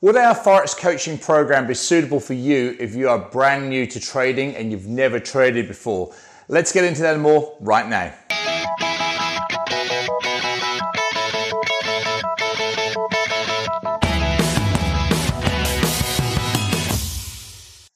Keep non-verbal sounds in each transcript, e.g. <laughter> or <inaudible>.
Would our Forex coaching program be suitable for you if you are brand new to trading and you've never traded before? Let's get into that more right now.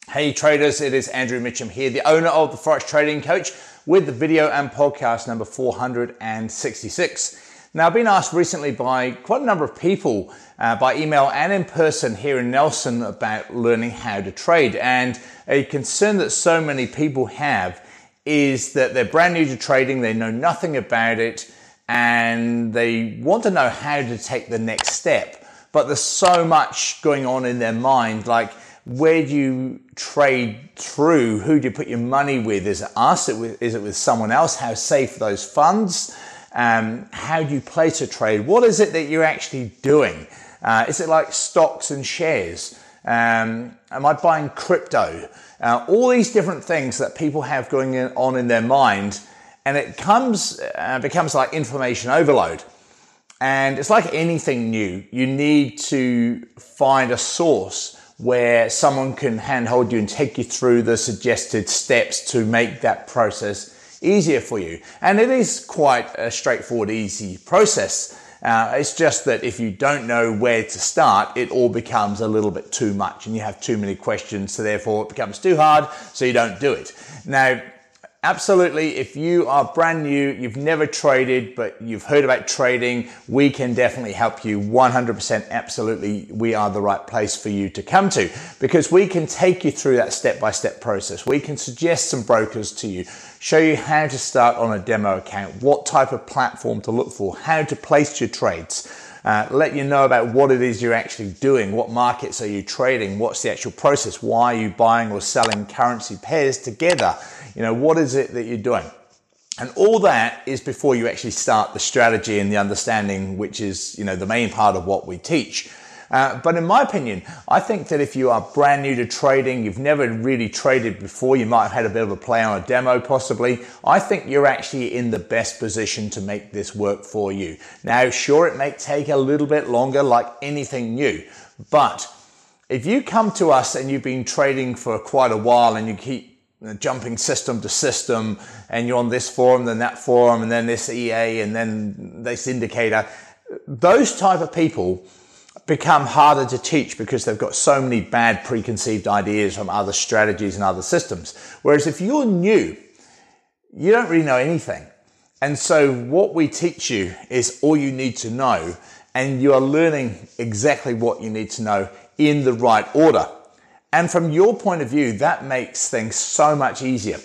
Hey traders, it is Andrew Mitchem here, the owner of the Forex Trading Coach with the video and podcast number 466. Now, I've been asked recently by quite a number of people uh, by email and in person here in Nelson about learning how to trade. And a concern that so many people have is that they're brand new to trading, they know nothing about it, and they want to know how to take the next step. But there's so much going on in their mind, like where do you trade through? Who do you put your money with? Is it us? Is it with someone else? How safe are those funds? Um, how do you place a trade? What is it that you're actually doing? Uh, is it like stocks and shares? Um, am I buying crypto? Uh, all these different things that people have going on in their mind, and it comes uh, becomes like information overload. And it's like anything new. You need to find a source where someone can handhold you and take you through the suggested steps to make that process easier for you. And it is quite a straightforward, easy process. Uh, it's just that if you don't know where to start, it all becomes a little bit too much and you have too many questions, so therefore it becomes too hard, so you don't do it. Now, Absolutely. If you are brand new, you've never traded, but you've heard about trading, we can definitely help you 100%. Absolutely. We are the right place for you to come to because we can take you through that step by step process. We can suggest some brokers to you, show you how to start on a demo account, what type of platform to look for, how to place your trades. Uh, let you know about what it is you're actually doing, what markets are you trading, what's the actual process, why are you buying or selling currency pairs together, you know, what is it that you're doing? And all that is before you actually start the strategy and the understanding, which is, you know, the main part of what we teach. Uh, but in my opinion, I think that if you are brand new to trading, you've never really traded before, you might have had a bit of a play on a demo possibly, I think you're actually in the best position to make this work for you. Now, sure, it may take a little bit longer like anything new, but if you come to us and you've been trading for quite a while and you keep jumping system to system and you're on this forum, then that forum, and then this EA, and then this indicator. Those type of people become harder to teach because they've got so many bad preconceived ideas from other strategies and other systems. Whereas if you're new, you don't really know anything. And so what we teach you is all you need to know, and you are learning exactly what you need to know in the right order. And from your point of view, that makes things so much easier.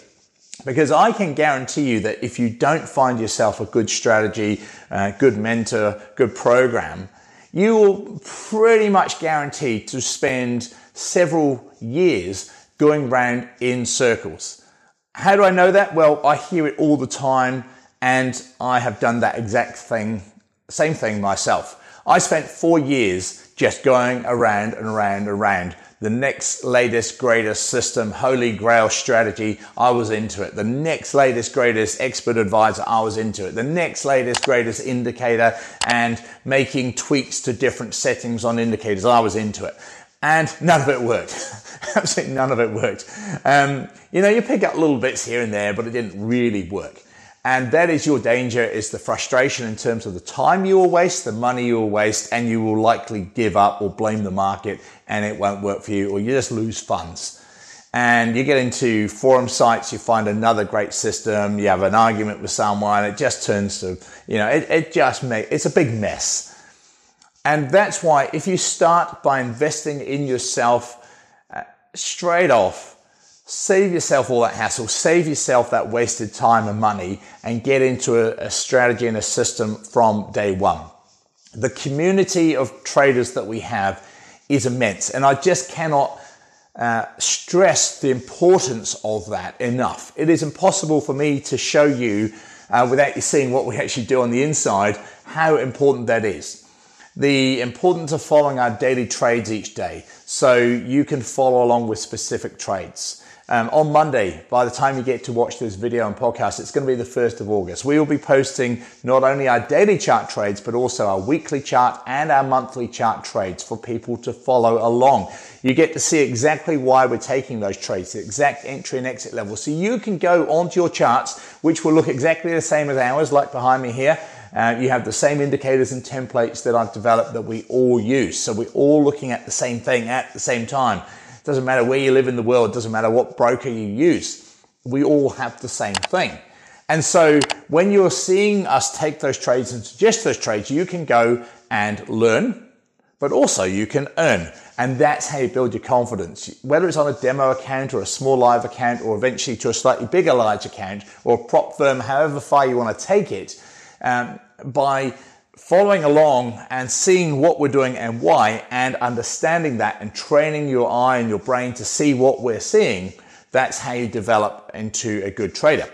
Because I can guarantee you that if you don't find yourself a good strategy, uh, good mentor, good program, you will pretty much guarantee to spend several years going round in circles. How do I know that? Well, I hear it all the time and I have done that exact thing, same thing myself. I spent four years just going around and around and around the next latest, greatest system, holy grail strategy, I was into it. The next latest, greatest expert advisor, I was into it. The next latest, greatest indicator and making tweaks to different settings on indicators, I was into it. And none of it worked. <laughs> Absolutely none of it worked. Um, you know, you pick up little bits here and there, but it didn't really work. And that is your danger is the frustration in terms of the time you will waste, the money you will waste, and you will likely give up or blame the market and it won't work for you or you just lose funds. And you get into forum sites, you find another great system, you have an argument with someone, it just turns to, you know, it, it just makes, it's a big mess. And that's why if you start by investing in yourself uh, straight off, Save yourself all that hassle, save yourself that wasted time and money, and get into a, a strategy and a system from day one. The community of traders that we have is immense, and I just cannot uh, stress the importance of that enough. It is impossible for me to show you, uh, without you seeing what we actually do on the inside, how important that is. The importance of following our daily trades each day so you can follow along with specific trades um, on Monday, by the time you get to watch this video and podcast, it's going to be the 1st of August. We will be posting not only our daily chart trades, but also our weekly chart and our monthly chart trades for people to follow along. You get to see exactly why we're taking those trades, the exact entry and exit level. So you can go onto your charts, which will look exactly the same as ours, like behind me here. Uh, you have the same indicators and templates that I've developed that we all use. So we're all looking at the same thing at the same time. Doesn't matter where you live in the world, doesn't matter what broker you use. We all have the same thing. And so when you're seeing us take those trades and suggest those trades, you can go and learn, but also you can earn. And that's how you build your confidence. Whether it's on a demo account or a small live account or eventually to a slightly bigger large account or a prop firm, however far you want to take it, um, by following along and seeing what we're doing and why, and understanding that and training your eye and your brain to see what we're seeing, that's how you develop into a good trader.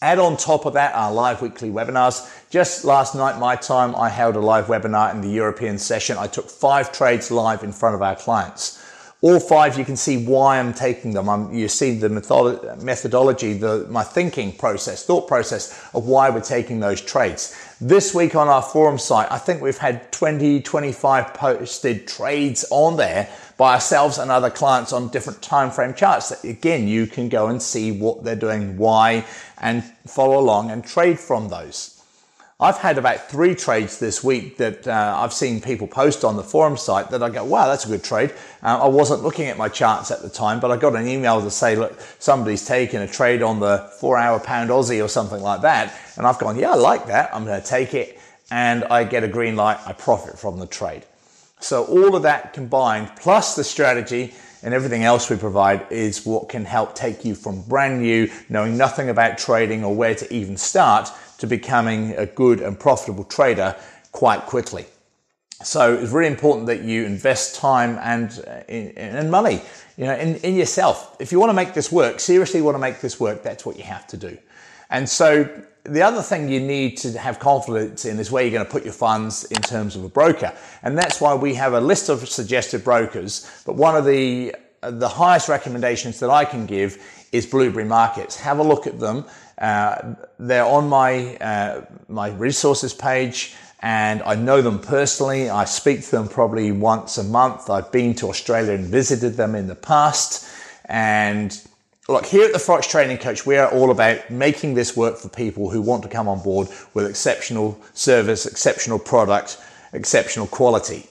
Add on top of that our live weekly webinars. Just last night, my time, I held a live webinar in the European session. I took five trades live in front of our clients. All five, you can see why I'm taking them. I'm, you see the methodology, the, my thinking process, thought process of why we're taking those trades. This week on our forum site, I think we've had 20, 25 posted trades on there by ourselves and other clients on different time frame charts that again, you can go and see what they're doing, why, and follow along and trade from those. I've had about three trades this week that uh, I've seen people post on the forum site that I go, wow, that's a good trade. Uh, I wasn't looking at my charts at the time, but I got an email to say, look, somebody's taken a trade on the four hour pound Aussie or something like that. And I've gone, yeah, I like that. I'm going to take it. And I get a green light. I profit from the trade. So all of that combined, plus the strategy and everything else we provide is what can help take you from brand new, knowing nothing about trading or where to even start to becoming a good and profitable trader quite quickly. So it's really important that you invest time and, eh, and money, you know, in, in yourself. If you want to make this work, seriously want to make this work, that's what you have to do. And so the other thing you need to have confidence in is where you're going to put your funds in terms of a broker. And that's why we have a list of suggested brokers. But one of the, the highest recommendations that I can give is Blueberry Markets. Have a look at them uh, they're on my uh, my resources page, and I know them personally. I speak to them probably once a month. I've been to Australia and visited them in the past. And look, here at the Forex Trading Coach, we are all about making this work for people who want to come on board with exceptional service, exceptional product, exceptional quality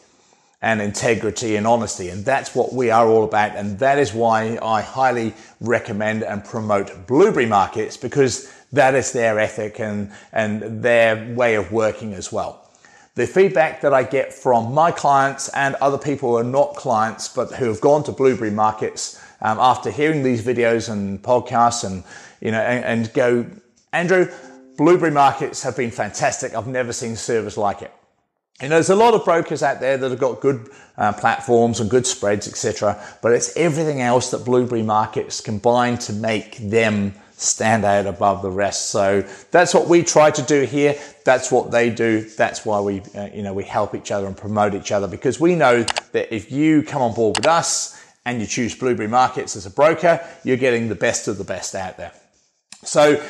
and integrity and honesty. And that's what we are all about. And that is why I highly recommend and promote Blueberry Markets because that is their ethic and, and their way of working as well. The feedback that I get from my clients and other people who are not clients but who have gone to Blueberry Markets um, after hearing these videos and podcasts and you know and, and go, Andrew, Blueberry Markets have been fantastic. I've never seen service like it. You know, there's a lot of brokers out there that have got good uh, platforms and good spreads, etc. But it's everything else that Blueberry Markets combine to make them stand out above the rest. So that's what we try to do here. That's what they do. That's why we, uh, you know, we help each other and promote each other because we know that if you come on board with us and you choose Blueberry Markets as a broker, you're getting the best of the best out there. So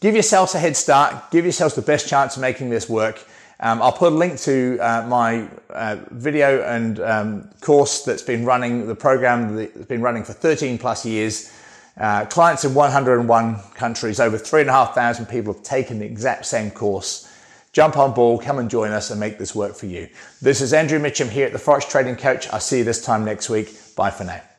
give yourselves a head start. Give yourselves the best chance of making this work. Um, I'll put a link to uh, my uh, video and um, course that's been running, the program that's been running for 13 plus years. Uh, clients in 101 countries, over 3,500 people have taken the exact same course. Jump on board, come and join us and make this work for you. This is Andrew Mitchem here at the Forex Trading Coach. I'll see you this time next week. Bye for now.